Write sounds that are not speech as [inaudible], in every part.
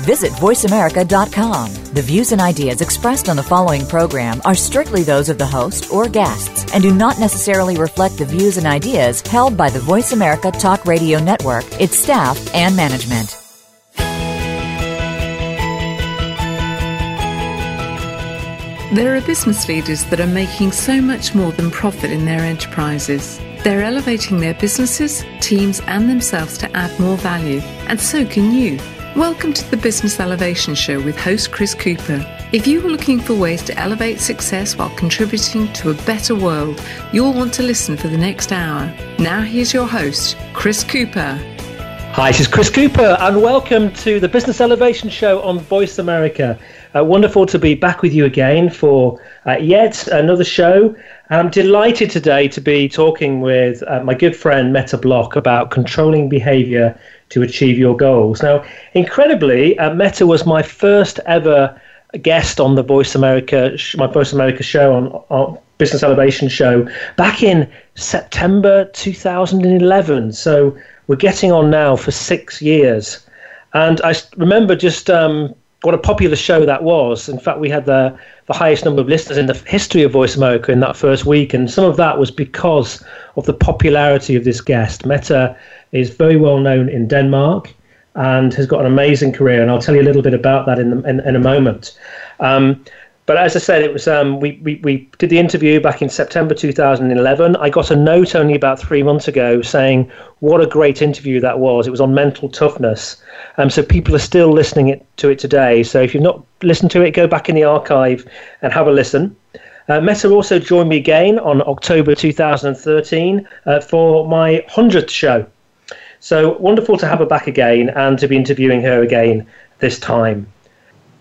Visit VoiceAmerica.com. The views and ideas expressed on the following program are strictly those of the host or guests and do not necessarily reflect the views and ideas held by the Voice America Talk Radio Network, its staff, and management. There are business leaders that are making so much more than profit in their enterprises. They're elevating their businesses, teams, and themselves to add more value, and so can you. Welcome to the Business Elevation Show with host Chris Cooper. If you are looking for ways to elevate success while contributing to a better world, you'll want to listen for the next hour. Now, here's your host, Chris Cooper. Hi, this is Chris Cooper, and welcome to the Business Elevation Show on Voice America. Uh, wonderful to be back with you again for uh, yet another show. And I'm delighted today to be talking with uh, my good friend Mette Bloch about controlling behavior to achieve your goals. Now, incredibly, uh, Mette was my first ever guest on the Voice America, my Voice America show on, on Business Elevation show back in September 2011. So we're getting on now for six years. And I remember just um, what a popular show that was. In fact, we had the, the highest number of listeners in the history of Voice America in that first week. And some of that was because of the popularity of this guest. Mette is very well known in Denmark and has got an amazing career. And I'll tell you a little bit about that in, the, in, in a moment. Um, but as I said, it was um, we, we, we did the interview back in September 2011. I got a note only about three months ago saying what a great interview that was. It was on mental toughness. Um, so people are still listening it, to it today. So if you've not listened to it, go back in the archive and have a listen. Uh, Mette also joined me again on October 2013 uh, for my 100th show. So wonderful to have her back again and to be interviewing her again this time.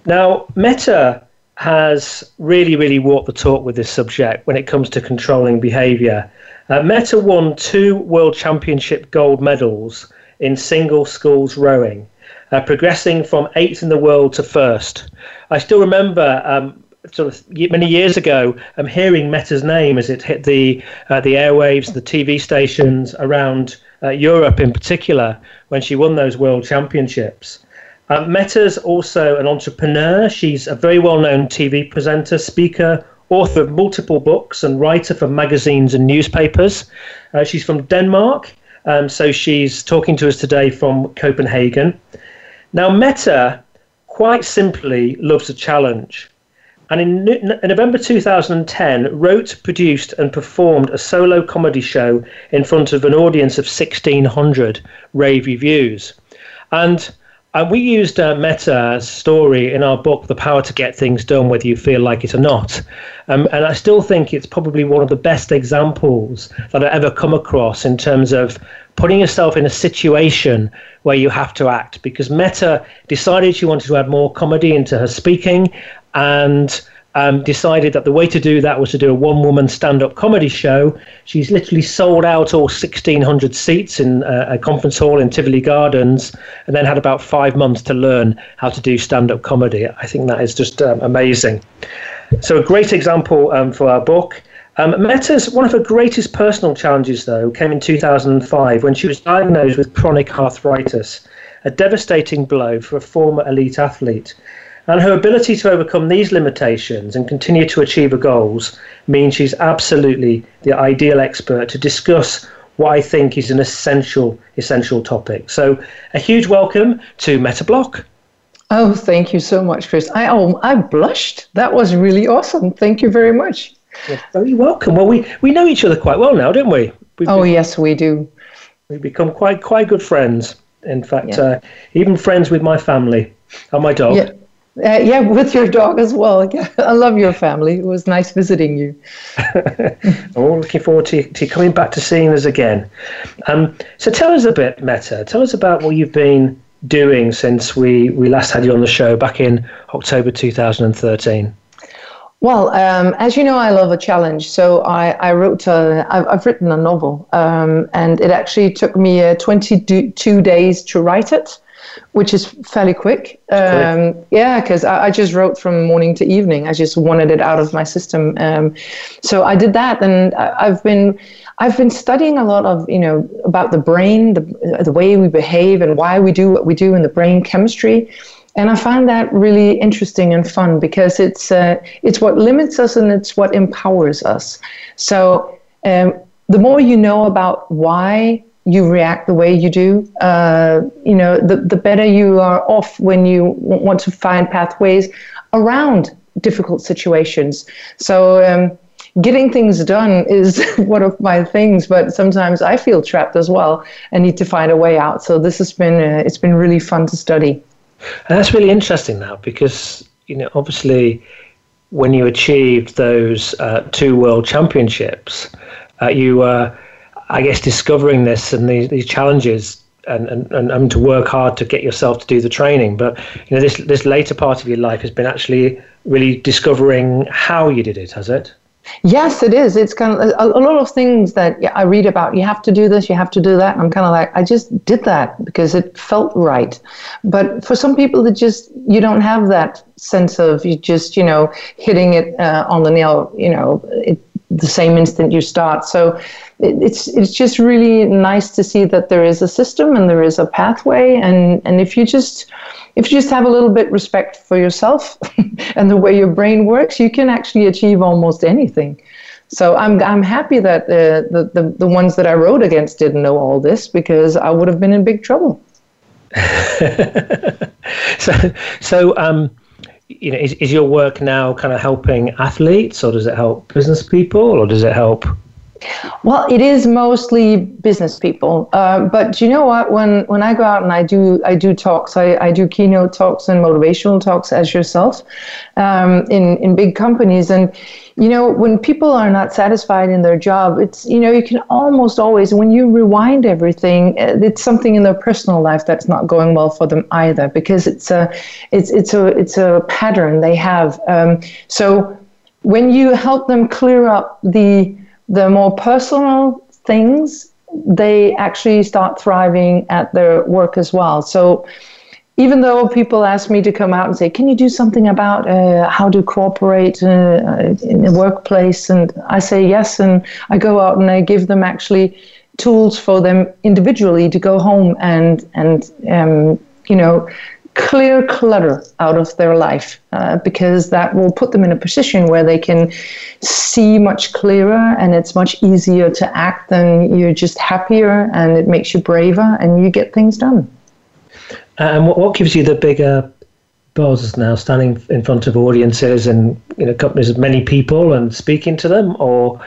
Now, Mette has really, really walked the talk with this subject when it comes to controlling behavior. Uh, Mette won two World Championship gold medals in single sculls rowing, uh, progressing from eighth in the world to first. I still remember um, sort of many years ago um, hearing Mette's name as it hit the uh, the airwaves, the TV stations around uh, Europe in particular when she won those World Championships. Uh, Mette's also an entrepreneur. She's a very well known TV presenter, speaker, author of multiple books, and writer for magazines and newspapers. Uh, she's from Denmark, um, so she's talking to us today from Copenhagen. Now, Mette, quite simply, loves a challenge. And in, in November 2010, wrote, produced, and performed a solo comedy show in front of an audience of 1,600 rave reviews. And and we used uh, Mette's story in our book, The Power to Get Things Done, whether you feel like it or not. Um, and I still think it's probably one of the best examples that I've ever come across in terms of putting yourself in a situation where you have to act. Because Mette decided she wanted to add more comedy into her speaking and um, decided that the way to do that was to do a one woman stand up comedy show. She's literally sold out all 1,600 seats in uh, a conference hall in Tivoli Gardens and then had about five months to learn how to do stand up comedy. I think that is just um, amazing. So, a great example um, for our book. Um, Mette's one of her greatest personal challenges, though, came in 2005 when she was diagnosed with chronic arthritis, a devastating blow for a former elite athlete. And her ability to overcome these limitations and continue to achieve her goals means she's absolutely the ideal expert to discuss what I think is an essential, essential topic. So, a huge welcome to Mette Bloch. Oh, thank you so much, Chris. I oh, I blushed. That was really awesome. Thank you very much. You're very welcome. Well, we, we know each other quite well now, don't we? We've oh, yes, we do. We've become quite quite good friends. In fact, yeah. uh, even friends with my family and my dog. Yeah. Uh, yeah, with your dog as well. Yeah, [laughs] I love your family. It was nice visiting you. [laughs] oh, looking forward to, to coming back to seeing us again. Um, so tell us a bit, Mette. Tell us about what you've been doing since we, we last had you on the show back in October 2013. Well, um, as you know, I love a challenge. So I, I wrote, a, I've, I've written a novel, um, and it actually took me uh, 22 days to write it, which is fairly quick. Um, yeah, because I, I, just wrote from morning to evening. I just wanted it out of my system. Um, so I did that, and I've been. I've been studying a lot of, you know, about the brain, the, the way we behave and why we do what we do in the brain chemistry. And I find that really interesting and fun because it's uh, it's what limits us and it's what empowers us. So um, the more you know about why you react the way you do, uh, you know, the the better you are off when you want to find pathways around difficult situations. So. Um, getting things done is [laughs] one of my things but sometimes i feel trapped as well and need to find a way out so this has been uh, it's been really fun to study and that's really interesting now because, you know, obviously when you achieved those uh, two world championships, uh, you were, I guess, discovering this and these, these challenges and, and, and having to work hard to get yourself to do the training. But, you know, this, this later part of your life has been actually really discovering how you did it, has it? Yes, it is. It's kind of a, a, lot of things that I read about. You have to do this, you have to do that. I'm kind of like, I just did that because it felt right. But for some people, it just, you don't have that sense of you just, you know, hitting it uh, on the nail, you know, it, the same instant you start. So it's it's just really nice to see that there is a system and there is a pathway. And, and if you just, if you just have a little bit respect for yourself [laughs] and the way your brain works, you can actually achieve almost anything. So I'm I'm happy that uh, the, the the ones that I wrote against didn't know all this because I would have been in big trouble. [laughs] so so um, you know, is, is your work now kind of helping athletes, or does it help business people, or does it help well, it is mostly business people, uh, but you know what? When when I go out and I do I do talks, I, I do keynote talks and motivational talks as yourself um, in in big companies, and you know when people are not satisfied in their job, it's you know you can almost always when you rewind everything, uh, it's something in their personal life that's not going well for them either because it's a it's it's a it's a pattern they have. Um, so when you help them clear up the the more personal things, they actually start thriving at their work as well. So even though people ask me to come out and say, "Can you do something about uh, how to cooperate uh, uh, in the workplace?" and I say yes, and I go out and I give them actually tools for them individually to go home and and um, you know clear clutter out of their life uh, because that will put them in a position where they can see much clearer and it's much easier to act and you're just happier and it makes you braver and you get things done. And what, what gives you the bigger buzz now, standing in front of audiences and you know companies of many people and speaking to them, or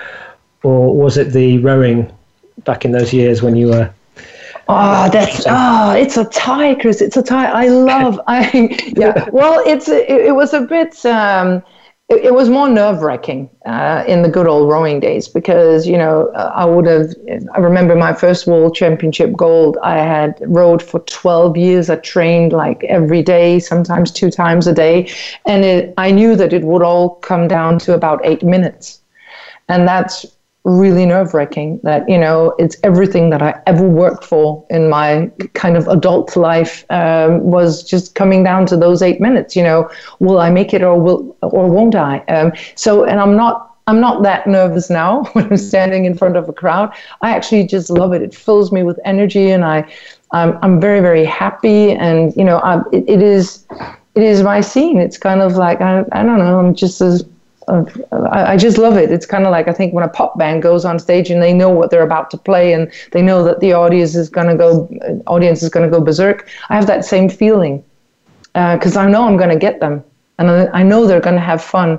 or was it the rowing back in those years when you were Oh, that's oh, it's a tie, Chris. It's a tie. I love. [laughs] I yeah. Well, it's it, it was a bit. Um, it, it was more nerve wracking uh, in the good old rowing days because you know I would have. I remember my first world championship gold. I had rowed for twelve years. I trained like every day, sometimes two times a day, and it, I knew that it would all come down to about eight minutes, and that's really nerve wracking that, you know, it's everything that I ever worked for in my kind of adult life um, was just coming down to those eight minutes, you know, will I make it or will, or won't I? Um, so, and I'm not, I'm not that nervous now [laughs] when I'm standing in front of a crowd. I actually just love it. It fills me with energy and I, I'm, I'm very, very happy. And, you know, I, it, it is, it is my scene. It's kind of like, I, I don't know, I'm just as I, I just love it. It's kind of like I think when a pop band goes on stage and they know what they're about to play and they know that the audience is going to go audience is going to go berserk. I have that same feeling because uh, I know I'm going to get them and I, I know they're going to have fun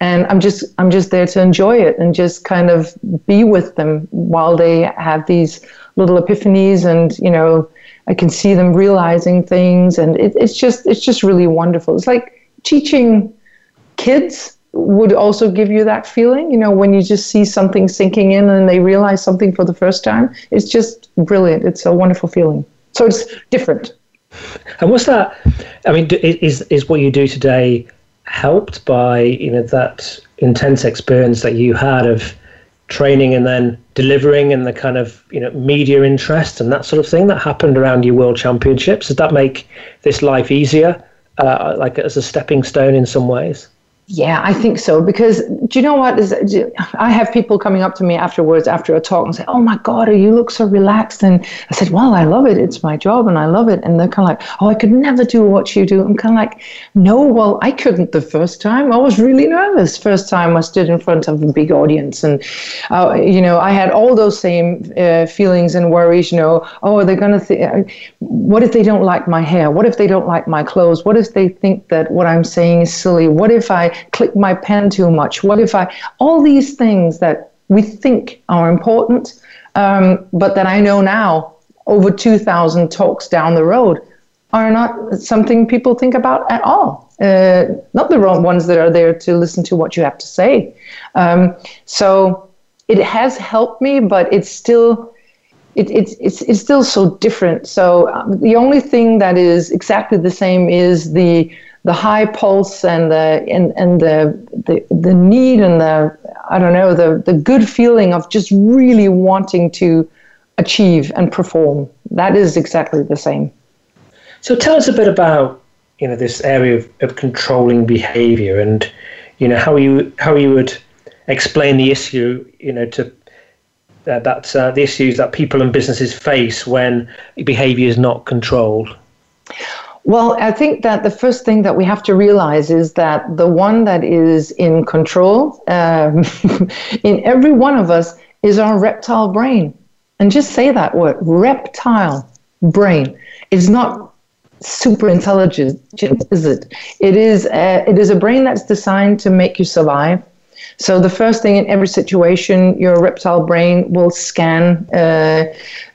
and I'm just I'm just there to enjoy it and just kind of be with them while they have these little epiphanies and you know I can see them realizing things and it, it's just it's just really wonderful. It's like teaching kids would also give you that feeling, you know, when you just see something sinking in and they realize something for the first time. It's just brilliant. It's a wonderful feeling. So it's different. And what's that? I mean, is is what you do today helped by you know that intense experience that you had of training and then delivering and the kind of you know media interest and that sort of thing that happened around your world championships does that make this life easier uh, like as a stepping stone in some ways yeah, I think so. Because do you know what is? I have people coming up to me afterwards after a talk and say, "Oh my God, you look so relaxed." And I said, "Well, I love it. It's my job, and I love it." And they're kind of like, "Oh, I could never do what you do." I'm kind of like, "No, well, I couldn't the first time. I was really nervous first time I stood in front of a big audience, and uh, you know, I had all those same uh, feelings and worries. You know, oh, they're gonna think, what if they don't like my hair? What if they don't like my clothes? What if they think that what I'm saying is silly? What if I click my pen too much? What if I, all these things that we think are important, um, but that I know now, over 2,000 talks down the road, are not something people think about at all. Uh, not the wrong ones that are there to listen to what you have to say. Um, so it has helped me, but it's still. It, it's, it's still so different. So um, the only thing that is exactly the same is the the high pulse and the and, and the, the the need and the I don't know the the good feeling of just really wanting to achieve and perform. That is exactly the same. So tell us a bit about you know this area of, of controlling behavior and you know how you how you would explain the issue you know to uh, that uh, the issues that people and businesses face when behavior is not controlled. Well, I think that the first thing that we have to realize is that the one that is in control um, [laughs] in every one of us is our reptile brain. And just say that word reptile brain. It's not super intelligent, is it? It is, a, it is a brain that's designed to make you survive. So the first thing in every situation, your reptile brain will scan uh,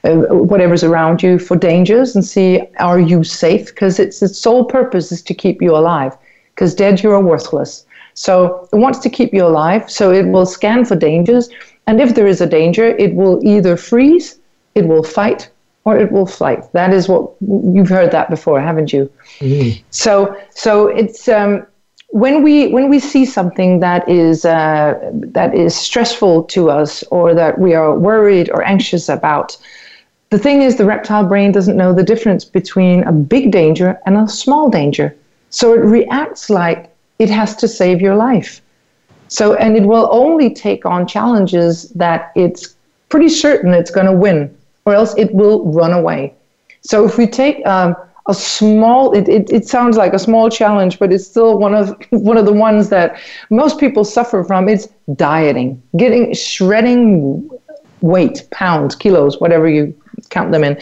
uh, whatever's around you for dangers and see are you safe? Because its its sole purpose is to keep you alive. Because dead, you are worthless. So it wants to keep you alive. So it will scan for dangers, and if there is a danger, it will either freeze, it will fight, or it will flight. That is what you've heard that before, haven't you? Mm-hmm. So so it's um, when we when we see something that is uh, that is stressful to us or that we are worried or anxious about, the thing is the reptile brain doesn't know the difference between a big danger and a small danger, so it reacts like it has to save your life. So and it will only take on challenges that it's pretty certain it's going to win, or else it will run away. So if we take um, a small it, it, it sounds like a small challenge but it's still one of [laughs] one of the ones that most people suffer from. It's dieting getting shredding weight pounds kilos whatever you count them in.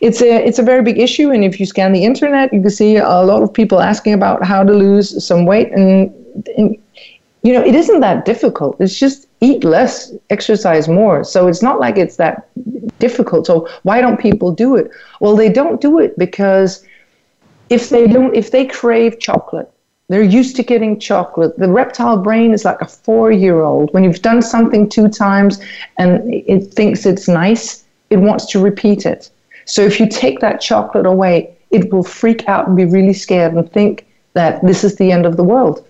It's a it's a very big issue and if you scan the internet you can see a lot of people asking about how to lose some weight and, and you know it isn't that difficult. It's just eat less exercise more so it's not like it's that difficult. So why don't people do it? Well, they don't do it because if they don't, if they crave chocolate, they're used to getting chocolate. The reptile brain is like a four-year-old. When you've done something two times and it thinks it's nice, it wants to repeat it. So if you take that chocolate away, it will freak out and be really scared and think that this is the end of the world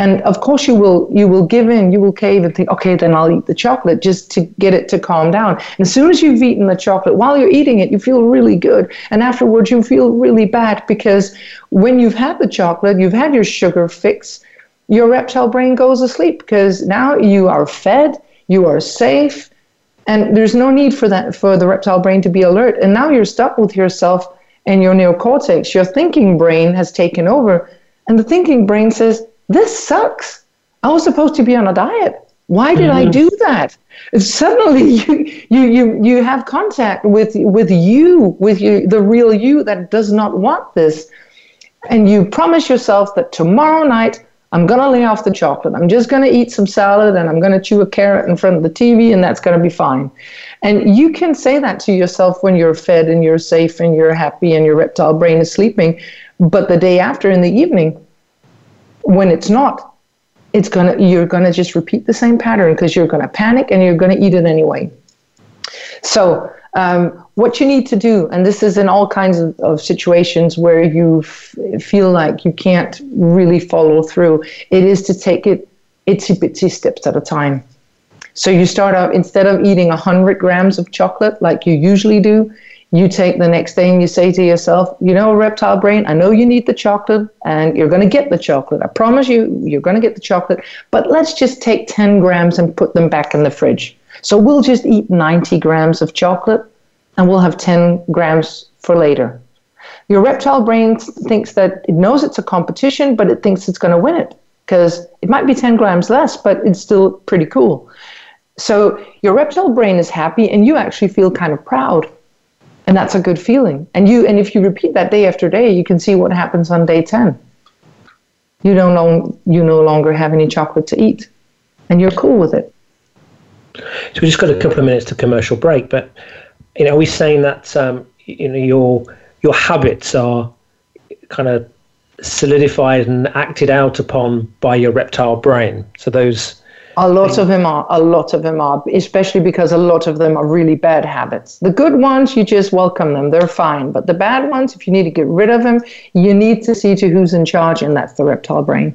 and of course you will you will give in you will cave and think okay then i'll eat the chocolate just to get it to calm down. And as soon as you've eaten the chocolate while you're eating it you feel really good. And afterwards you feel really bad because when you've had the chocolate you've had your sugar fix your reptile brain goes asleep because now you are fed you are safe and there's no need for that for the reptile brain to be alert. And now you're stuck with yourself and your neocortex. Your thinking brain has taken over. And the thinking brain says this sucks. I was supposed to be on a diet. Why did mm-hmm. I do that? Suddenly, [laughs] you, you, you, you have contact with, with you, with you, the real you that does not want this. And you promise yourself that tomorrow night, I'm going to lay off the chocolate. I'm just going to eat some salad and I'm going to chew a carrot in front of the TV, and that's going to be fine. And you can say that to yourself when you're fed and you're safe and you're happy and your reptile brain is sleeping. But the day after in the evening, when it's not, it's gonna you're gonna just repeat the same pattern because you're gonna panic and you're gonna eat it anyway. So Um, what you need to do, and this is in all kinds of, of situations where you f- feel like you can't really follow through, it is to take it itsy bitsy steps at a time. So you start out, instead of eating 100 grams of chocolate like you usually do, you take the next day and you say to yourself, you know, reptile brain, I know you need the chocolate and you're going to get the chocolate. I promise you, you're going to get the chocolate, but let's just take 10 grams and put them back in the fridge. So we'll just eat 90 grams of chocolate and we'll have 10 grams for later. Your reptile brain thinks that it knows it's a competition, but it thinks it's going to win it because it might be 10 grams less, but it's still pretty cool. So your reptile brain is happy and you actually feel kind of proud and that's a good feeling. And you and if you repeat that day after day you can see what happens on day 10 you don't long, you no longer have any chocolate to eat. And you're cool with it. So we just got a couple of minutes to commercial break but you know are we saying that um, you know your your habits are kind of solidified and acted out upon by your reptile brain? So those a lot of them are. A lot of them are, especially because a lot of them are really bad habits. The good ones, you just welcome them. They're fine. But the bad ones, if you need to get rid of them, you need to see to who's in charge, and that's the reptile brain.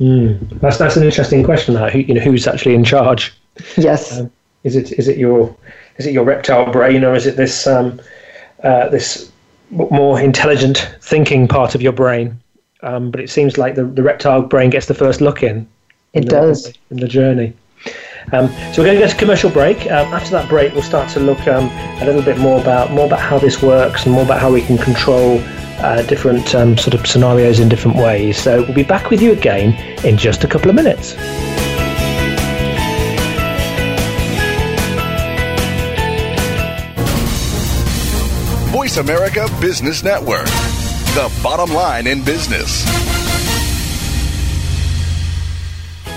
Mm. That's that's an interesting question. That who, you know who's actually in charge? Yes. Um, is it is it your is it your reptile brain or is it this um, uh, this more intelligent thinking part of your brain? Um, but it seems like the, the reptile brain gets the first look in. It in does. The, in the journey. Um, so we're going to go to commercial break. Um, after that break, we'll start to look um, a little bit more about more about how this works and more about how we can control uh, different um, sort of scenarios in different ways. So we'll be back with you again in just a couple of minutes. Voice America Business Network, the bottom line in business.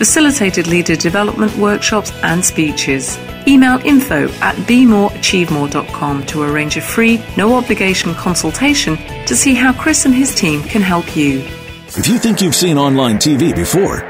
facilitated leader development workshops, and speeches. Email info at bemoreachievemore.com to arrange a free, no obligation consultation to see how Chris and his team can help you. If you think you've seen online TV before,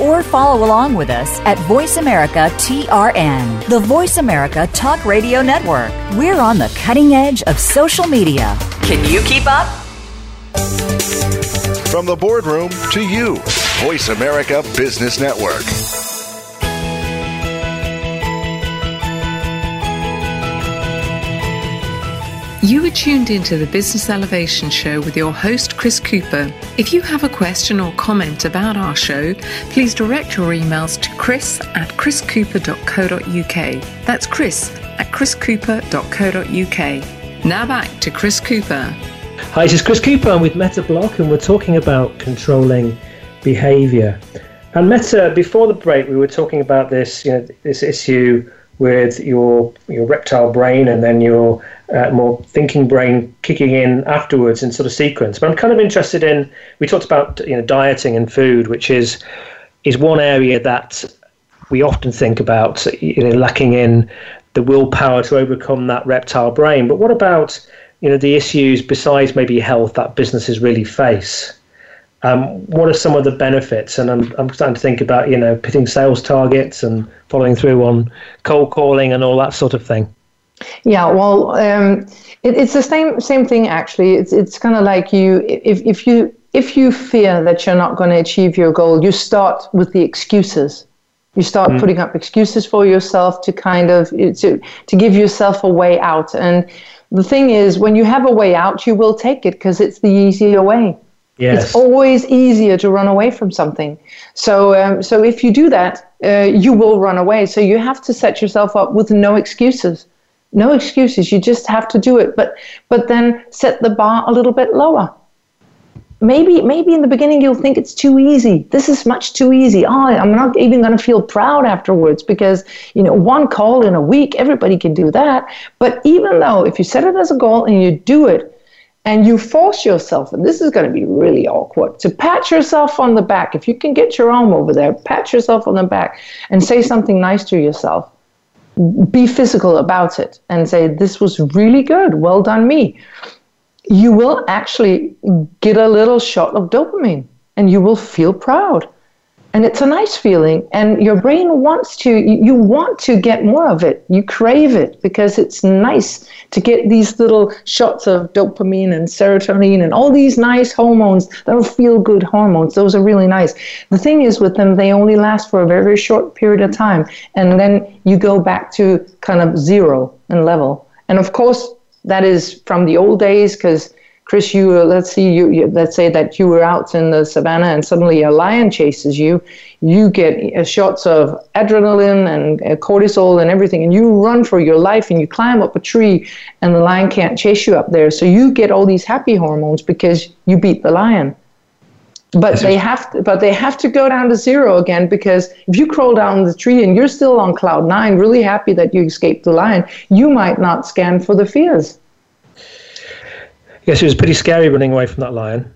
or follow along with us at Voice America TRN, the Voice America Talk Radio Network. We're on the cutting edge of social media. Can you keep up? From the boardroom to you, Voice America Business Network. You are tuned into the Business Elevation Show with your host, Chris Cooper. If you have a question or comment about our show, please direct your emails to chris at chriscooper.co.uk. That's chris at chriscooper.co.uk. Now back to Chris Cooper. Hi, this is Chris Cooper. I'm with Mette Bloch, and we're talking about controlling behaviour. And Mette, before the break, we were talking about this, you know, this issue with your your reptile brain and then your uh, more thinking brain kicking in afterwards in sort of sequence. But I'm kind of interested in we talked about you know dieting and food, which is is one area that we often think about you know lacking in the willpower to overcome that reptile brain. But what about you know the issues besides maybe health that businesses really face? Um, what are some of the benefits? And I'm, I'm starting to think about, you know, hitting sales targets and following through on cold calling and all that sort of thing. Yeah, well, um, it, it's the same same thing actually. It's it's kind of like you if if you if you fear that you're not going to achieve your goal, you start with the excuses. You start mm. putting up excuses for yourself to kind of to to give yourself a way out. And the thing is, when you have a way out, you will take it because it's the easier way. Yes. It's always easier to run away from something. So, um, so if you do that, uh, you will run away. So you have to set yourself up with no excuses. No excuses. You just have to do it. But, but then set the bar a little bit lower. Maybe, maybe in the beginning you'll think it's too easy. This is much too easy. Oh, I'm not even going to feel proud afterwards because you know one call in a week, everybody can do that. But even though if you set it as a goal and you do it, and you force yourself, and this is going to be really awkward, to pat yourself on the back. If you can get your arm over there, pat yourself on the back and say something nice to yourself. Be physical about it and say, This was really good. Well done, me. You will actually get a little shot of dopamine and you will feel proud and it's a nice feeling. And your brain wants to you want to get more of it. You crave it because it's nice to get these little shots of dopamine and serotonin and all these nice hormones. Are feel good hormones. Those are really nice. The thing is with them they only last for a very, very short period of time. And then you go back to kind of zero and level. And of course that is from the old days because Chris, you let's see, you, you, let's say that you were out in the savannah and suddenly a lion chases you. You get uh, shots of adrenaline and uh, cortisol and everything, and you run for your life and you climb up a tree, and the lion can't chase you up there. So you get all these happy hormones because you beat the lion. But they have, to, but they have to go down to zero again because if you crawl down the tree and you're still on cloud nine, really happy that you escaped the lion, you might not scan for the fears. Yes, it was pretty scary running away from that lion.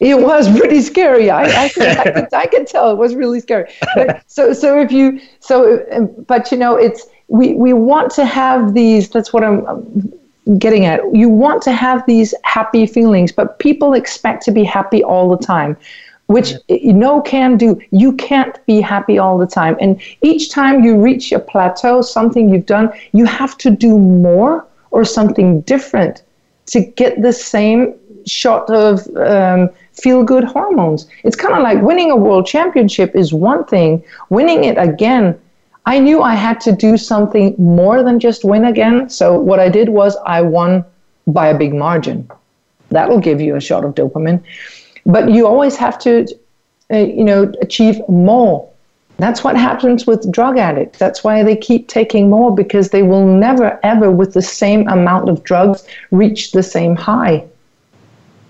It was pretty scary. I, I, could, I, could, I could tell it was really scary. But, so, so if you, so, um, but you know, it's we we want to have these. That's what I'm um, getting at. You want to have these happy feelings, but people expect to be happy all the time, which yeah. no can do. You can't be happy all the time, and each time you reach a plateau, something you've done, you have to do more or something different to get the same shot of um, feel good hormones. It's kind of like winning a world championship is one thing, winning it again. I knew I had to do something more than just win again. So what I did was I won by a big margin. That'll give you a shot of dopamine. But you always have to, uh, you know, achieve more that's what happens with drug addicts. That's why they keep taking more because they will never, ever, with the same amount of drugs, reach the same high.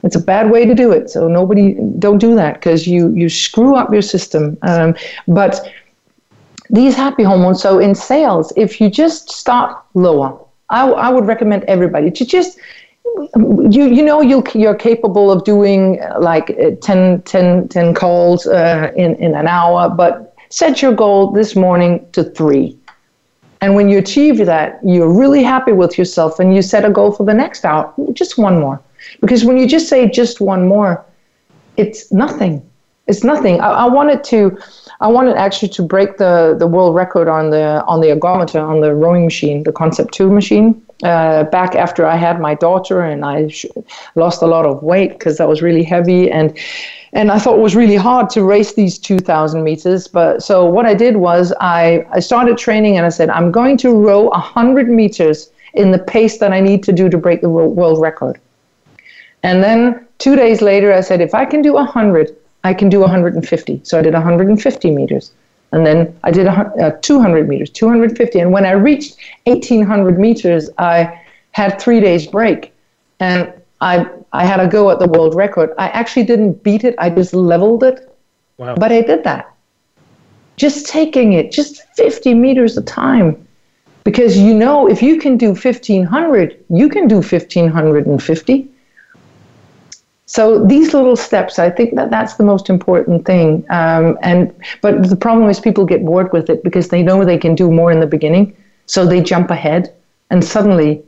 It's a bad way to do it. So nobody, don't do that because you you screw up your system. Um, but these happy hormones. So in sales, if you just start lower, I, I would recommend everybody to just you you know you you're capable of doing like 10, 10, 10 calls uh, in in an hour, but set your goal this morning to three. And when you achieve that, you're really happy with yourself and you set a goal for the next hour, just one more. Because when you just say just one more, it's nothing. It's nothing. I, I wanted to, I wanted actually to break the, the world record on the on the ergometer on the rowing machine, the Concept Two machine. Uh, back after I had my daughter and I sh- lost a lot of weight because that was really heavy and and I thought it was really hard to race these 2,000 meters. But so what I did was I, I started training and I said, I'm going to row 100 meters in the pace that I need to do to break the world record. And then two days later, I said, if I can do 100, I can do 150. So I did 150 meters. And then I did uh, 200 meters, 250. And when I reached 1800 meters, I had three days break. And I I had a go at the world record. I actually didn't beat it. I just leveled it. Wow. But I did that. Just taking it, just 50 meters a time. because you know if you can do 1500 you can do 1550 so these little steps i think that that's the most important thing. Um, and but the problem is people get bored with it because they know they can do more in the beginning. So they jump ahead and suddenly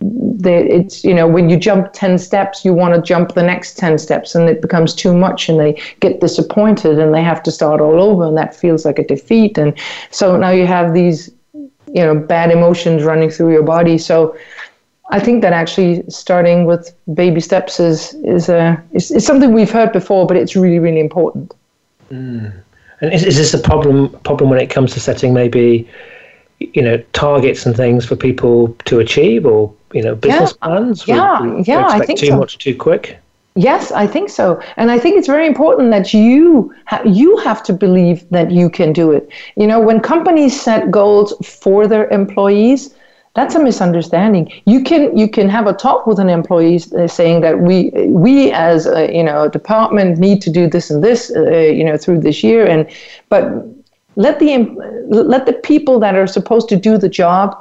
they, it's you know when you jump 10 steps you want to jump the next 10 steps and it becomes too much and they get disappointed and they have to start all over and that feels like a defeat. And so now you have these you know bad emotions running through your body. So I think that actually starting with baby steps is is a is, is something we've heard before, but it's really really important. Mm. And is, is this a problem problem when it comes to setting maybe you know targets and things for people to achieve, or you know business yeah. plans? Yeah, we, we yeah, I think too so. much too quick. Yes, I think so, and I think it's very important that you ha- you have to believe that you can do it. You know, when companies set goals for their employees, that's a misunderstanding. You can you can have a talk with an employee uh, saying that we we as a, you know department need to do this and this uh, you know through this year, and but let the let the people that are supposed to do the job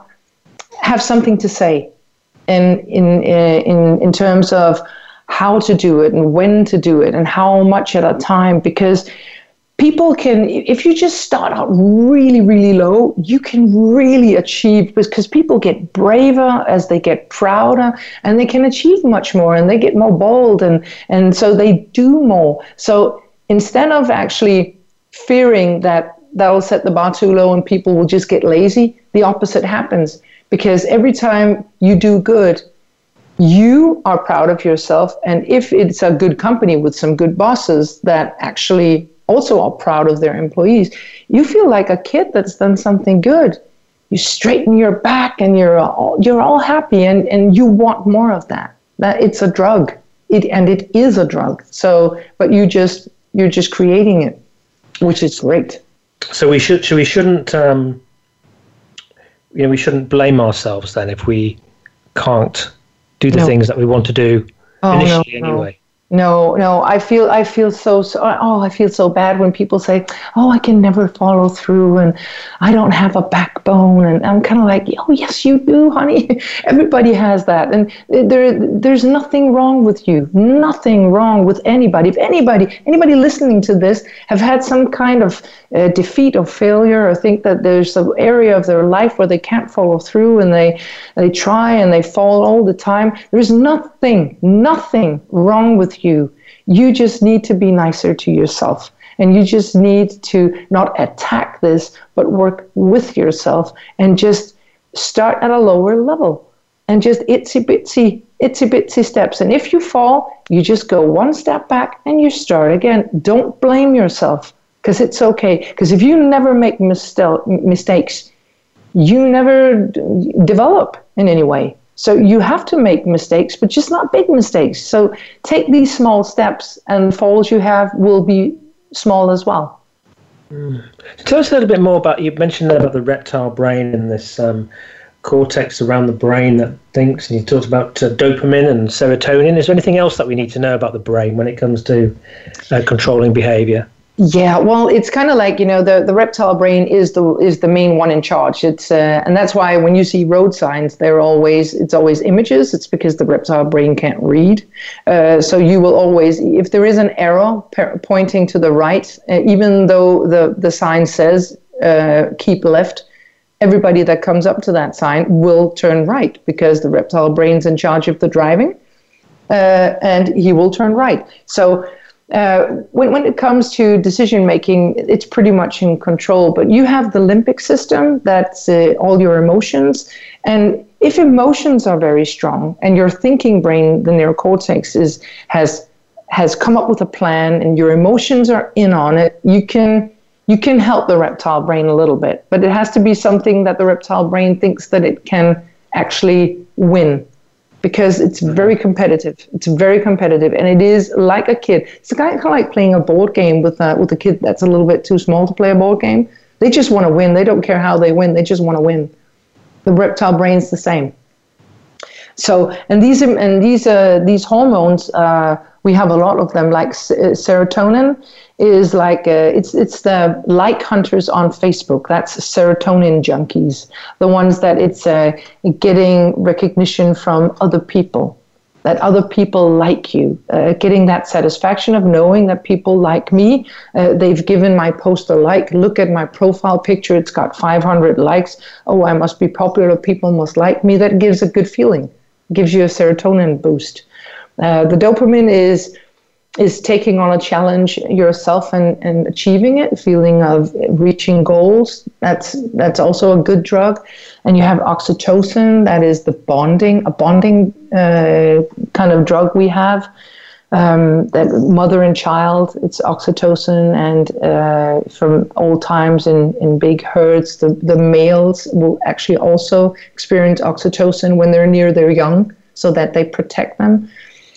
have something to say, in in in in terms of how to do it and when to do it and how much at a time because people can if you just start out really really low you can really achieve because people get braver as they get prouder and they can achieve much more and they get more bold and and so they do more so instead of actually fearing that that'll set the bar too low and people will just get lazy the opposite happens because every time you do good you are proud of yourself. And if it's a good company with some good bosses that actually also are proud of their employees, you feel like a kid that's done something good. You straighten your back and you're all, you're all happy and, and you want more of that. That it's a drug. It, and it is a drug. So, but you just you're just creating it, which is great. So we should so we shouldn't um, you know we shouldn't blame ourselves then if we can't do the No. things that we want to do Oh, no, initially no. anyway. No, no, I feel I feel so, so oh I feel so bad when people say, "Oh, I can never follow through and I don't have a backbone." And I'm kind of like, "Oh, yes you do, honey. [laughs] Everybody has that." And there there's nothing wrong with you. Nothing wrong with anybody. If anybody anybody listening to this have had some kind of uh, defeat or failure or think that there's an area of their life where they can't follow through and they they try and they fall all the time, there's nothing nothing wrong with you. You just need to be nicer to yourself. And you just need to not attack this, but work with yourself and just start at a lower level and just itsy bitsy, itsy bitsy steps. And if you fall, you just go one step back and you start again. Don't blame yourself because it's okay. Because if you never make mistel- mistakes, you never d- develop in any way. So you have to make mistakes, but just not big mistakes. So take these small steps, and falls you have will be small as well. Tell us a little bit more about you mentioned about the reptile brain and this um, cortex around the brain that thinks, and you talked about uh, dopamine and serotonin. Is there anything else that we need to know about the brain when it comes to uh, controlling behavior? Yeah, well, it's kind of like you know the, the reptile brain is the is the main one in charge. It's uh, and that's why when you see road signs, they're always it's always images. It's because the reptile brain can't read. Uh, so you will always, if there is an arrow pointing to the right, uh, even though the the sign says uh, keep left, everybody that comes up to that sign will turn right because the reptile brain's in charge of the driving, uh, and he will turn right. So uh, when, when it comes to decision making, it's pretty much in control. But you have the limbic system, that's uh, all your emotions. And if emotions are very strong and your thinking brain, the neocortex, is, has, has come up with a plan and your emotions are in on it, you can, you can help the reptile brain a little bit. But it has to be something that the reptile brain thinks that it can actually win because it's mm-hmm. very competitive. It's very competitive, and it is like a kid. It's kind of like playing a board game with a, with a kid that's a little bit too small to play a board game. They just want to win. They don't care how they win. They just want to win. The reptile brain's the same. So, and these and these uh, these hormones, uh, we have a lot of them. Like uh, serotonin is like uh, it's it's the like hunters on Facebook. That's serotonin junkies, the ones that it's uh, getting recognition from other people that other people like you, getting that satisfaction of knowing that people like me. They've given my post a like. Look at my profile picture, it's got 500 likes. Oh, I must be popular, people must like me. That gives a good feeling, gives you a serotonin boost. Uh, the dopamine is is taking on a challenge yourself and, and achieving it, feeling of reaching goals. That's that's also a good drug. And you have oxytocin, that is the bonding, a bonding uh, kind of drug we have. Um, that mother and child, it's oxytocin, and uh, from old times in, in big herds, the, the males will actually also experience oxytocin when they're near their young, so that they protect them.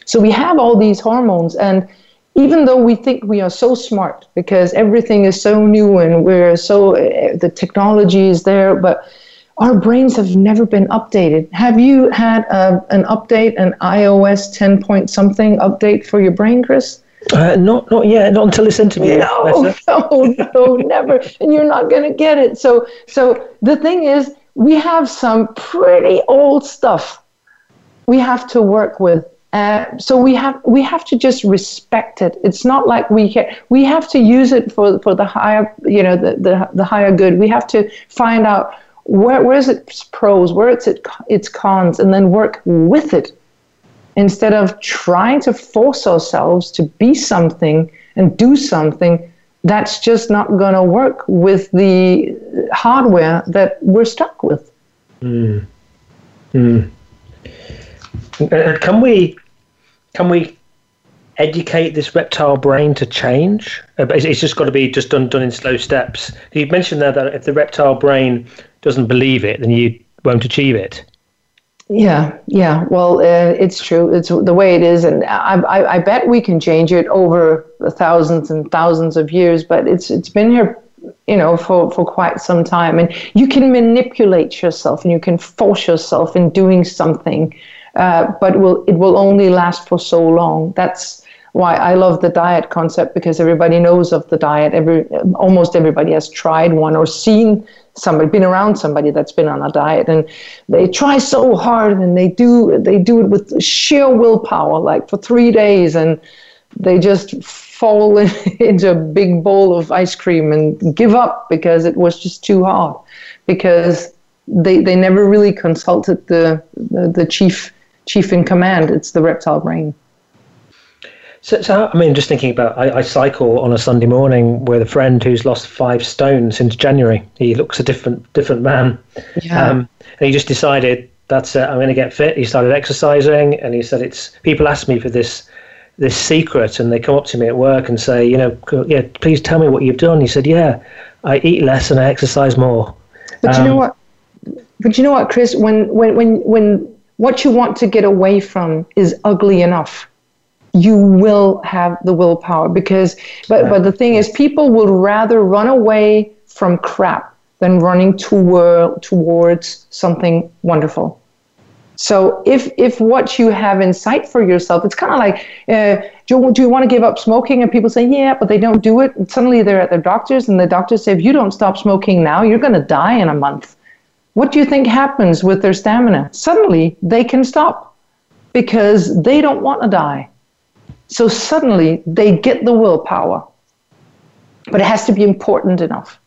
So we have all these hormones, and even though we think we are so smart because everything is so new and we're so uh, the technology is there, but our brains have never been updated. Have you had a, an update, an iOS 10 point something update for your brain, Chris? Uh, not not yet, not until this interview. No, [laughs] no, no, never. And you're not going to get it. So, so the thing is, we have some pretty old stuff we have to work with uh, so we have we have to just respect it. It's not like we can, we have to use it for for the higher you know the, the, the higher good. We have to find out where where is its pros, where it's it, its cons, and then work with it instead of trying to force ourselves to be something and do something that's just not going to work with the hardware that we're stuck with. Mm. Mm. Can we can we educate this reptile brain to change? Uh, it's just got to be just done done in slow steps. You mentioned there that if the reptile brain doesn't believe it, then you won't achieve it. Yeah, yeah. Well, uh, it's true. It's the way it is, and I, I, I bet we can change it over thousands and thousands of years. But it's it's been here, you know, for for quite some time, and you can manipulate yourself, and you can force yourself in doing something uh, but will it will only last for so long. That's why I love the diet concept because everybody knows of the diet. Every almost everybody has tried one or seen somebody, been around somebody that's been on a diet, and they try so hard and they do they do it with sheer willpower, like for three days, and they just fall [laughs] into a big bowl of ice cream and give up because it was just too hard because they, they never really consulted the, the, the chief chief in command. It's the reptile brain. So, so I mean, just thinking about, I, I, cycle on a Sunday morning with a friend who's lost five stone since January. He looks a different different man, yeah. Um, and he just decided that's it. I'm going to get fit. He started exercising, and he said it's. People ask me for this this secret, and they come up to me at work and say, you know, yeah, please tell me what you've done. He said, yeah, I eat less and I exercise more. But um, you know um, what? But you know what, Chris? When when when when what you want to get away from is ugly enough you will have the willpower because but but the thing is people would rather run away from crap than running toward towards something wonderful. So if if what you have in sight for yourself it's kind of like uh, do, you, do you want to give up smoking? And people say yeah but they don't do it. And suddenly they're at their doctors and the doctors say if you don't stop smoking now you're going to die in a month. What do you think happens with their stamina? Suddenly, they can stop because they don't want to die. So suddenly, they get the willpower. But it has to be important enough.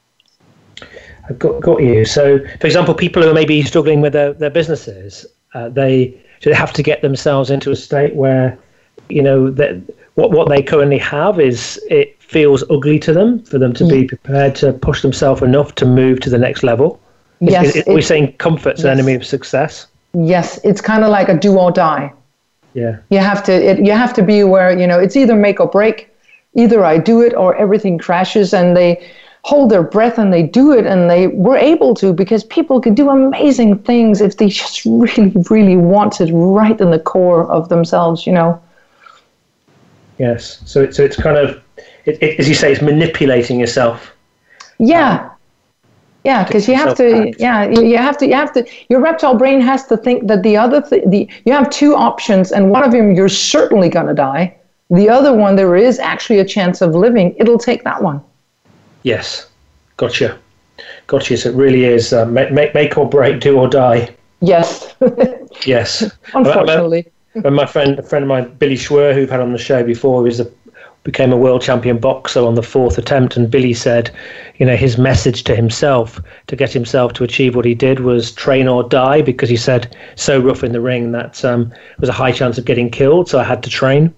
I've got, got you. So, for example, people who are maybe struggling with their, their businesses, uh, they, they have to get themselves into a state where, you know, that what, what they currently have is it feels ugly to them for them to be prepared to push themselves enough to move to the next level. Yes, it, we're saying comfort's yes. an enemy of success. Yes, it's kind of like a do or die. Yeah, you have to. It, you have to be aware. You know, it's either make or break. Either I do it or everything crashes, and they hold their breath and they do it, and they were able to because people can do amazing things if they just [laughs] really, really want it right in the core of themselves. You know. Yes. So it's so it's kind of, it, it, as you say, it's manipulating yourself. Yeah. Um, Yeah, because you have to. Yeah, you, you have to. You have to. Your reptile brain has to think that the other, th- the you have two options, and one of them you're certainly going to die. The other one, there is actually a chance of living. It'll take that one. Yes, gotcha, gotcha. So it really is uh, make, make make or break, do or die. Yes. yes. [laughs] Unfortunately. And my friend, a friend of mine, Billy Schwer, who've had on the show before, is a became a world champion boxer on the fourth attempt. And Billy said, you know, his message to himself to get himself to achieve what he did was train or die because he said so rough in the ring that um, was a high chance of getting killed. So I had to train.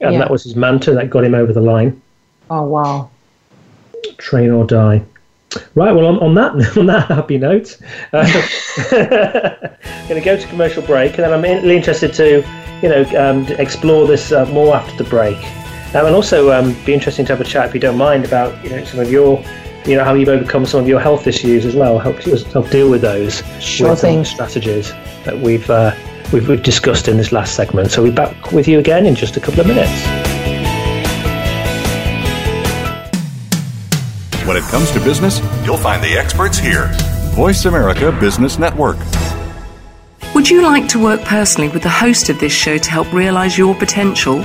And yeah. that was his mantra that got him over the line. Oh, wow. Train or die. Right, well, on, on that [laughs] on that happy note, uh, [laughs] going to go to commercial break, and then I'm really interested to, you know, um, explore this uh, more after the break. Um, and also, um, be interesting to have a chat if you don't mind about you know some of your, you know, how you've overcome some of your health issues as well. Help help deal with those sure with thing. strategies that we've, uh, we've we've discussed in this last segment. So we'll be back with you again in just a couple of minutes. When it comes to business, you'll find the experts here. Voice America Business Network. Would you like to work personally with the host of this show to help realize your potential?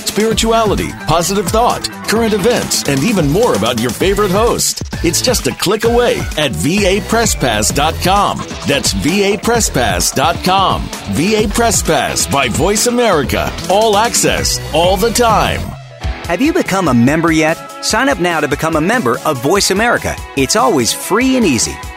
spirituality, positive thought, current events, and even more about your favorite host. It's just a click away at vapresspass.com. That's vapresspass.com. VA Press Pass by Voice America. All access, all the time. Have you become a member yet? Sign up now to become a member of Voice America. It's always free and easy.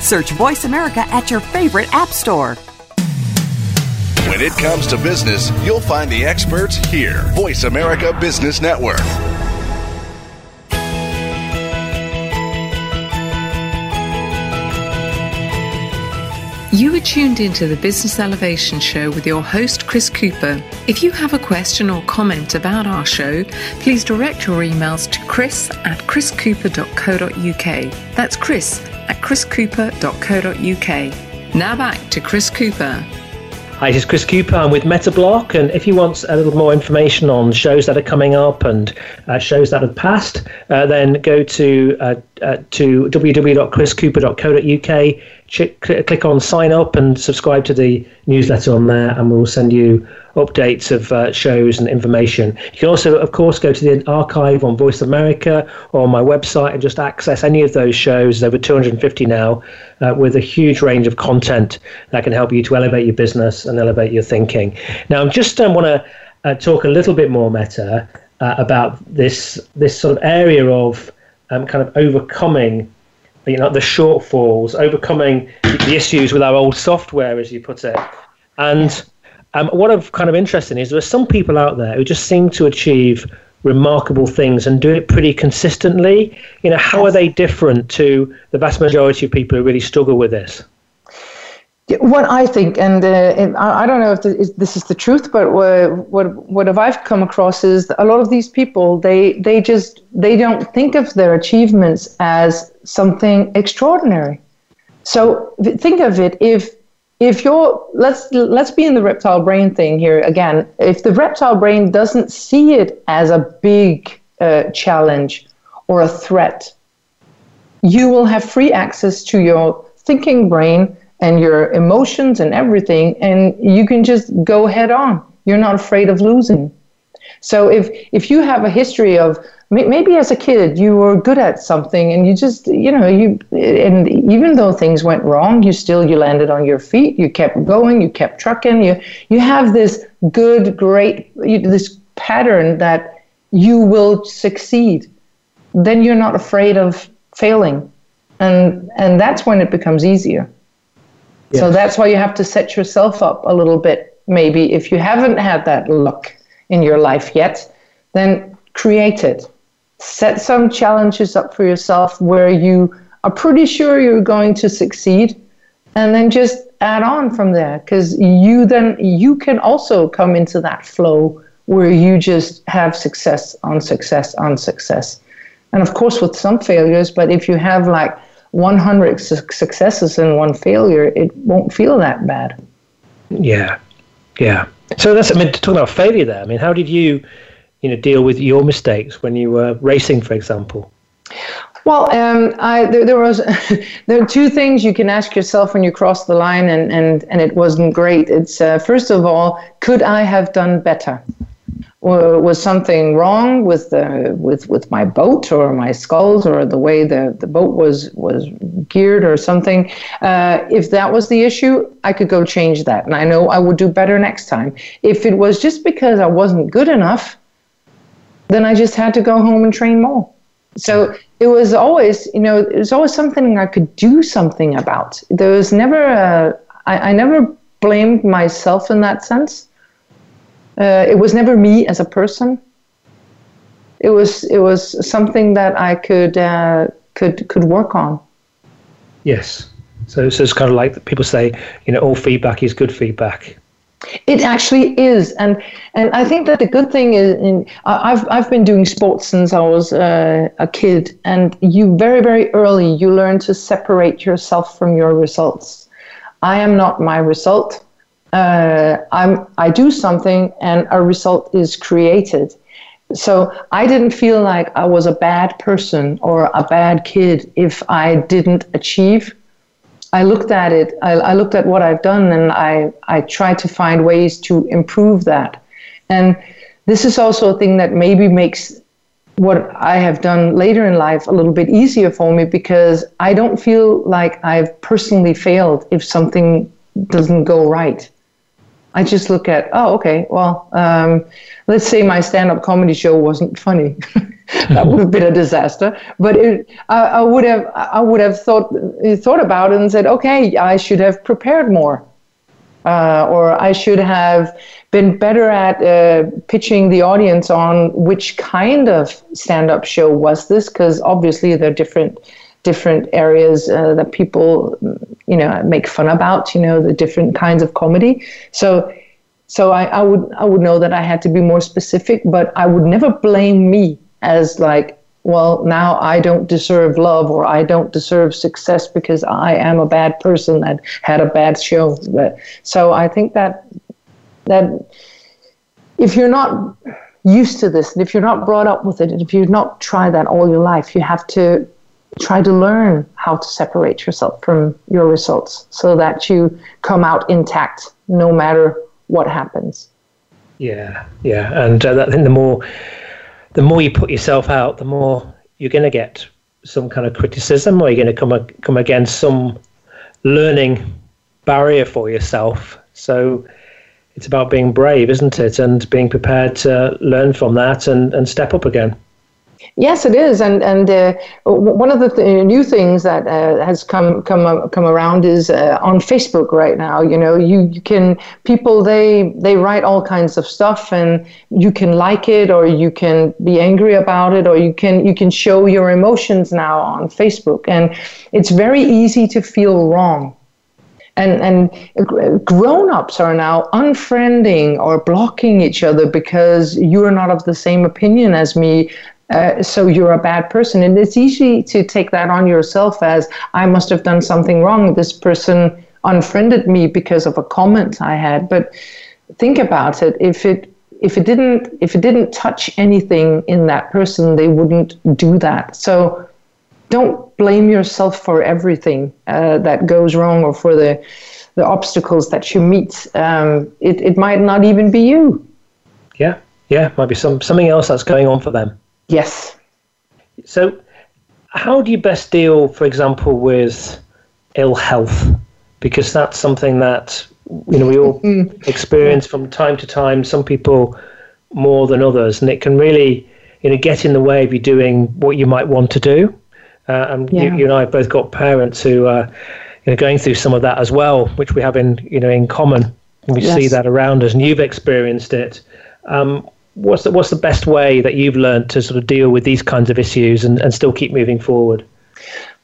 Search Voice America at your favorite app store. When it comes to business, you'll find the experts here. Voice America Business Network. You are tuned into the Business Elevation Show with your host, Chris Cooper. If you have a question or comment about our show, please direct your emails to chris at chriscooper.co.uk. That's chris at chriscooper.co.uk. Now back to Chris Cooper. Hi, this is Chris Cooper. I'm with Mette Bloch, and if you want a little more information on shows that are coming up and uh, shows that have passed, uh, then go to uh, uh to www.chriscooper.co.uk ch- click on sign up and subscribe to the newsletter on there, and we'll send you updates of uh, shows and information. You can also, of course, go to the archive on Voice America or my website and just access any of those shows. There's over 250 now, uh, with a huge range of content that can help you to elevate your business and elevate your thinking. Now, I just um, want to uh, talk a little bit more Mette uh, about this this sort of area of um, kind of overcoming you know the shortfalls, overcoming the issues with our old software, as you put it. And um, what I'm kind of interested in is there are some people out there who just seem to achieve remarkable things and do it pretty consistently. You know, how are they different to the vast majority of people who really struggle with this? what I think, and, uh, I, don't know if this is the truth, but what, what what I've come across is a lot of these people they they just they don't think of their achievements as something extraordinary. So think of it if if you're let's let's be in the reptile brain thing here again. If the reptile brain doesn't see it as a big uh, challenge or a threat, you will have free access to your thinking brain and your emotions and everything, and you can just go head on. You're not afraid of losing. So if if you have a history of maybe as a kid you were good at something and you just you know you and even though things went wrong you still you landed on your feet you kept going you kept trucking you you have this good great this pattern that you will succeed. Then you're not afraid of failing. And and that's when it becomes easier. So that's why you have to set yourself up a little bit maybe if you haven't had that luck in your life yet then create it. Set some challenges up for yourself where you are pretty sure you're going to succeed and then just add on from there because you then you can also come into that flow where you just have success on success on success. And of course with some failures but if you have like 100 su- successes and one failure it won't feel that bad. Yeah. Yeah so that's i mean talking about failure there i mean how did you you know deal with your mistakes when you were racing, for example? Well, um, I, there, there, was [laughs] there are two things you can ask yourself when you cross the line, and and, and it wasn't great. It's uh, first of all, could I have done better? Was something wrong with the with with my boat or my sculls or the way the, the boat was was geared or something? Uh, if that was the issue, I could go change that, and I know I would do better next time. If it was just because I wasn't good enough, then I just had to go home and train more. So it was always, you know, it was always something I could do something about. There was never a, I, I never blamed myself in that sense. Uh, it was never me as a person. It was it was something that I could uh, could could work on. Yes. So, so it's kind of like people say, you know, all feedback is good feedback. It actually is, and and I think that the good thing is, in, I've I've been doing sports since I was uh, a kid, and you very very early you learn to separate yourself from your results. I am not my result. Uh, I'm I do something, and a result is created. So I didn't feel like I was a bad person or a bad kid if I didn't achieve I looked at it, I, I, looked at what I've done, and I, I tried to find ways to improve that. And this is also a thing that maybe makes what I have done later in life a little bit easier for me because I don't feel like I've personally failed if something doesn't go right. I just look at, oh, okay, well, um, let's say my stand up comedy show wasn't funny. [laughs] that would have been a disaster. But it, I, I, would have I would have thought thought about it and said, okay, I should have prepared more, uh, or I should have been better at uh, pitching the audience on which kind of stand up show was this, because obviously they're different different areas uh, that people you know make fun about. You know the different kinds of comedy. So. So I, I would I would know that I had to be more specific, but I would never blame me as like well now i don't deserve love or i don't deserve success because i am a bad person that had a bad show but, so i think that that if you're not used to this and if you're not brought up with it and if you've not tried that all your life you have to try to learn how to separate yourself from your results so that you come out intact no matter what happens yeah yeah and uh, i think the more the more you put yourself out, the more you're going to get some kind of criticism, or you're going to come come against some learning barrier for yourself. So it's about being brave, isn't it, and being prepared to learn from that and, and step up again. Yes, it is, and and uh, one of the th- new things that uh, has come come uh, come around is uh, on Facebook right now. You know, you, you can people they they write all kinds of stuff, and you can like it or you can be angry about it, or you can you can show your emotions now on Facebook, and it's very easy to feel wrong. And, and grown-ups are now unfriending or blocking each other because you are not of the same opinion as me uh, so you're a bad person. And it's easy to take that on yourself as I must have done something wrong. This person unfriended me because of a comment I had. But think about it. If it if it didn't if it didn't touch anything in that person, they wouldn't do that. So don't blame yourself for everything uh, that goes wrong or for the the obstacles that you meet. Um, it it might not even be you. Yeah, yeah, might be some something else that's going on for them. Yes. So, how do you best deal, for example, with ill health? Because that's something that you know we all [laughs] experience from time to time. Some people more than others, and it can really you know get in the way of you doing what you might want to do. Uh, and yeah. you, you, and I have both got parents who are you know going through some of that as well, which we have in you know in common. And we yes. see that around us, and you've experienced it. Um, what's the, what's the best way that you've learned to sort of deal with these kinds of issues and, and still keep moving forward?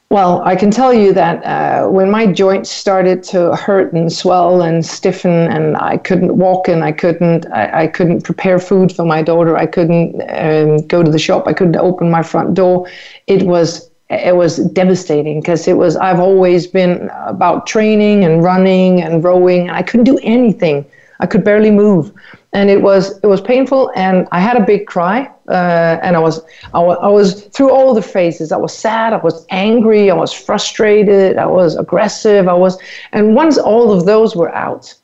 Well, I can tell you that uh, when my joints started to hurt and swell and stiffen, and I couldn't walk, and I couldn't, I, I couldn't prepare food for my daughter, I couldn't um, go to the shop, I couldn't open my front door. It was it was devastating because it was I've always been about training and running and rowing, and I couldn't do anything. I could barely move and it was it was painful and i had a big cry uh, and I was, I was i was through all the phases. I was sad i was angry i was frustrated i was aggressive i was and once all of those were out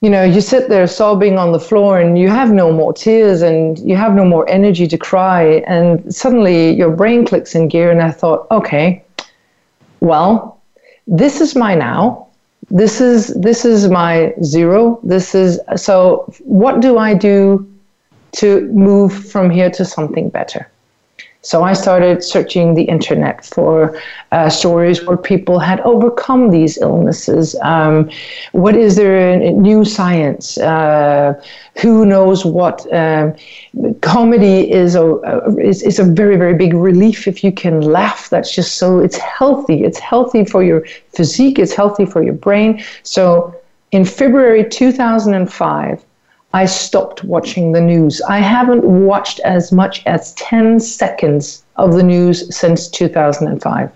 you know you sit there sobbing on the floor and you have no more tears and you have no more energy to cry and suddenly your brain clicks in gear and i thought okay well this is my now this is this is my zero. This is so what do i do to move from here to something better so I started searching the internet for uh, stories where people had overcome these illnesses. Um, what is there in new science? Uh, who knows what? Um, comedy is a, is, is a very, very big relief if you can laugh. That's just so, it's healthy. It's healthy for your physique, it's healthy for your brain. So in February 2005, I stopped watching the news. I haven't watched as much as 10 seconds of the news since 2005.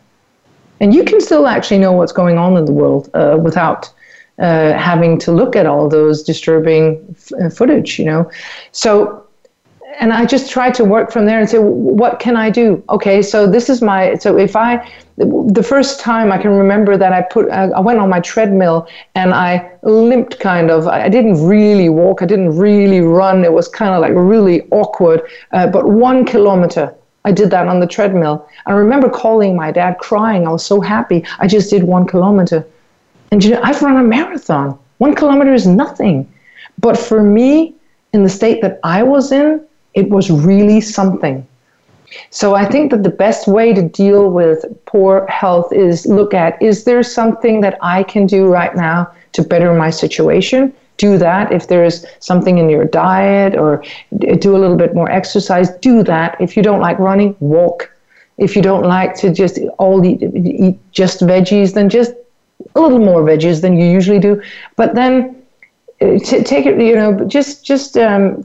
And you can still actually know what's going on in the world uh, without uh, having to look at all those disturbing f- footage, you know. So and I just tried to work from there and say, what can I do? Okay, so this is my. So if I, the first time I can remember that I put, I went on my treadmill and I limped kind of. I didn't really walk. I didn't really run. It was kind of like really awkward. Uh, but one kilometer, I did that on the treadmill. I remember calling my dad, crying. I was so happy. I just did one kilometer, and you know, I've run a marathon. One kilometer is nothing, but for me, in the state that I was in it was really something. So I think that the best way to deal with poor health is look at is there something that I can do right now to better my situation? Do that. If there is something in your diet or do a little bit more exercise, do that. If you don't like running, walk. If you don't like to just all eat, eat just veggies, then just a little more veggies than you usually do. But then uh, take it, you know, just just um,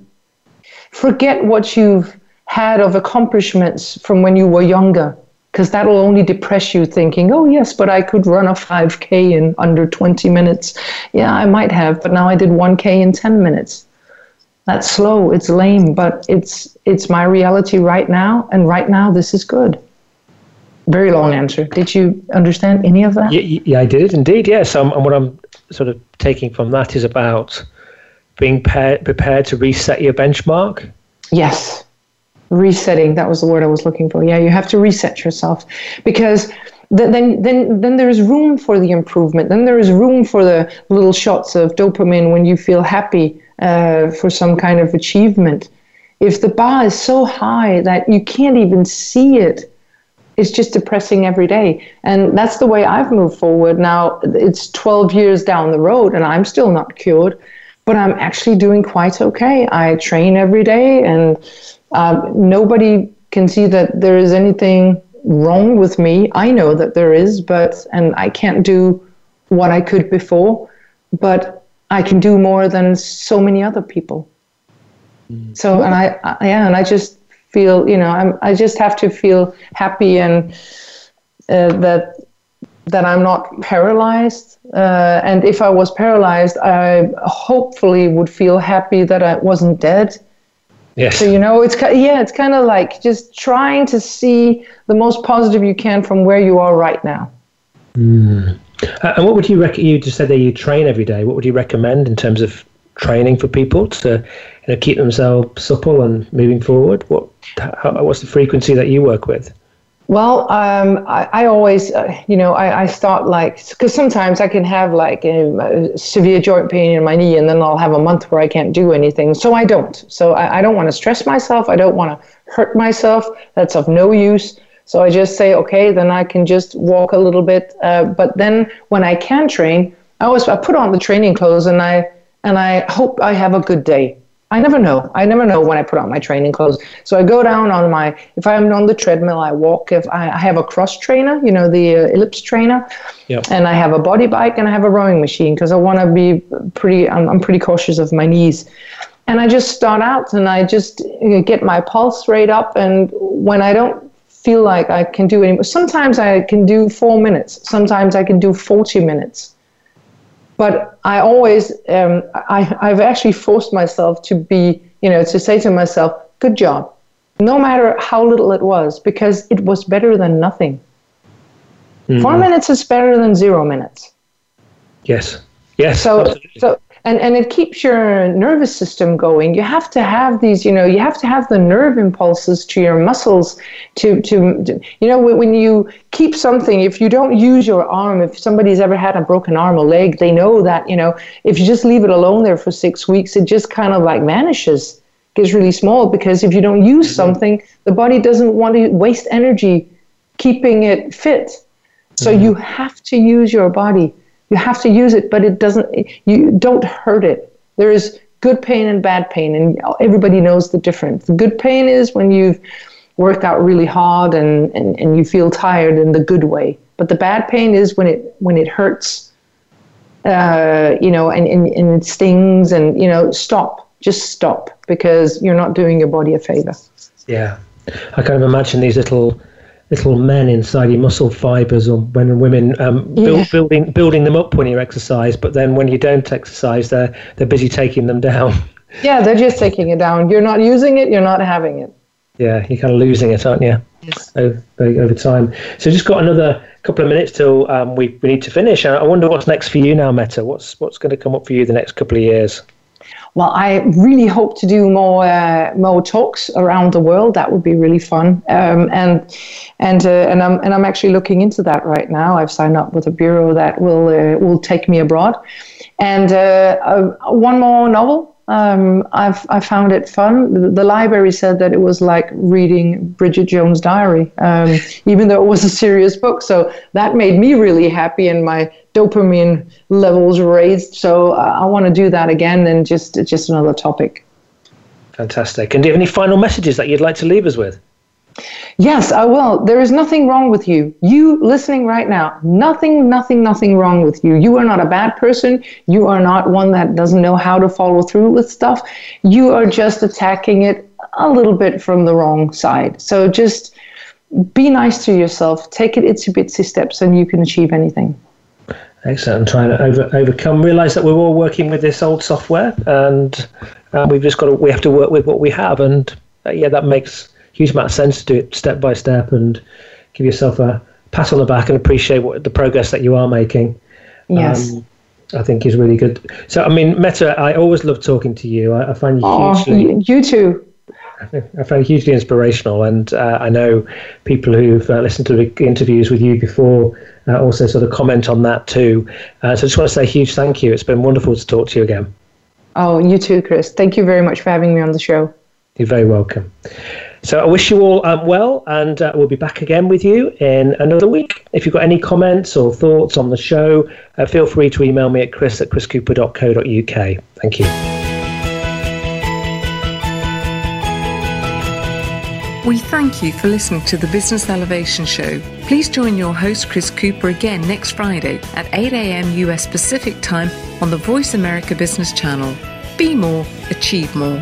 forget what you've had of accomplishments from when you were younger because that'll only depress you thinking, oh, yes, but I could run a 5K in under 20 minutes. Yeah, I might have, but now I did 1K in 10 minutes. That's slow, it's lame, but it's, it's my reality right now, and right now this is good. Very long answer. Did you understand any of that? Yeah, yeah I did indeed, yes. Um, and what I'm sort of taking from that is about being prepared to reset your benchmark? Yes. Resetting, that was the word I was looking for. Yeah, you have to reset yourself because then then then there is room for the improvement. Then there is room for the little shots of dopamine when you feel happy uh, for some kind of achievement. If the bar is so high that you can't even see it, it's just depressing every day. And that's the way I've moved forward. Now it's 12 years down the road, and I'm still not cured but I'm actually doing quite okay. I train every day, and um, nobody can see that there is anything wrong with me. I know that there is, but and I can't do what I could before, but I can do more than so many other people. Mm. So, and I, I, yeah, and I just feel, you know, I'm, I just have to feel happy and uh, that that I'm not paralyzed. Uh, and if I was paralyzed, I hopefully would feel happy that I wasn't dead. Yes. So you know, it's yeah, it's kind of like just trying to see the most positive you can from where you are right now. Mm. Uh, and what would you recommend? You just said that you train every day. What would you recommend in terms of training for people to you know, keep themselves supple and moving forward? What how, what's the frequency that you work with? Well, um, I, I, always, uh, you know, I, I start like, because sometimes I can have like a, a, severe joint pain in my knee and then I'll have a month where I can't do anything. So I don't. So I, I don't want to stress myself. I don't want to hurt myself. That's of no use. So I just say, okay, then I can just walk a little bit. Uh, but then when I can train, I always I put on the training clothes and I and I hope I have a good day. I never know. I never know when I put on my training clothes. So I go down on my, if I'm on the treadmill, I walk. If I, I have a cross trainer, you know, the uh, ellipse trainer, yep. and I have a body bike and I have a rowing machine because I want to be pretty, I'm, I'm pretty cautious of my knees. And I just start out and I just get my pulse rate up. And when I don't feel like I can do any, sometimes I can do four minutes, sometimes I can do 40 minutes. But I always, um, I, I've actually forced myself to be, you know, to say to myself, good job, no matter how little it was, because it was better than nothing. Mm-hmm. Four minutes is better than zero minutes. Yes. Yes. So, so and and it keeps your nervous system going you have to have these you know you have to have the nerve impulses to your muscles to to, to you know when you keep something if you don't use your arm if somebody's ever had a broken arm or leg they know that you know if you just leave it alone there for 6 weeks it just kind of like vanishes gets really small because if you don't use mm-hmm. something the body doesn't want to waste energy keeping it fit so mm-hmm. you have to use your body you have to use it, but it doesn't, you don't hurt it. There is good pain and bad pain, and everybody knows the difference. The good pain is when you've worked out really hard and, and, and you feel tired in the good way. But the bad pain is when it when it hurts, uh, you know, and, and, and it stings, and you know, stop, just stop, because you're not doing your body a favor. Yeah, I kind of imagine these little little men inside your muscle fibers, or when women um, build, yeah. building building them up when you exercise, but then when you don't exercise, they're they're busy taking them down. [laughs] Yeah, they're just taking it down. You're not using it. You're not having it. Yeah, you're kind of losing it, aren't you? Yes. Over, over time. So just got another couple of minutes till um, we, we need to finish. I wonder what's next for you now, Mette. What's what's going to come up for you the next couple of years? Well, I really hope to do more uh, more talks around the world. That would be really fun. Um, and and uh, and I'm and I'm actually looking into that right now. I've signed up with a bureau that will uh, will take me abroad. And uh, uh, one more novel um, I've I found it fun. The, library said that it was like reading Bridget Jones' Diary, um, [laughs] even though it was a serious book. So that made me really happy, and my dopamine levels raised. So uh, I want to do that again, and just just another topic. Fantastic. And do you have any final messages that you'd like to leave us with? Yes, I will. There is nothing wrong with you. You listening right now, nothing, nothing, nothing wrong with you. You are not a bad person. You are not one that doesn't know how to follow through with stuff. You are just attacking it a little bit from the wrong side. So just be nice to yourself. Take it itsy bitsy steps, and you can achieve anything. Excellent. I'm trying to over, overcome. Realize that we're all working with this old software, and uh, we've just got to. We have to work with what we have, and uh, yeah, that makes huge amount of sense to do it step by step and give yourself a pat on the back and appreciate what the progress that you are making. Yes. Um, I think is really good. So, I mean, Mette, I always love talking to you. I, I find you oh, hugely. You too. I find hugely inspirational, and uh, I know people who've uh, listened to the interviews with you before uh, also sort of comment on that too. Uh, so, I just want to say a huge thank you. It's been wonderful to talk to you again. Oh, you too, Chris. Thank you very much for having me on the show. You're very welcome. So I wish you all um, well, and uh, we'll be back again with you in another week. If you've got any comments or thoughts on the show, uh, feel free to email me at chris at chriscooper.co.uk. Thank you. We thank you for listening to the Business Elevation Show Please join your host, Chris Cooper, again next Friday at 8 a.m. US Pacific Time on the Voice America Business Channel. Be more, achieve more.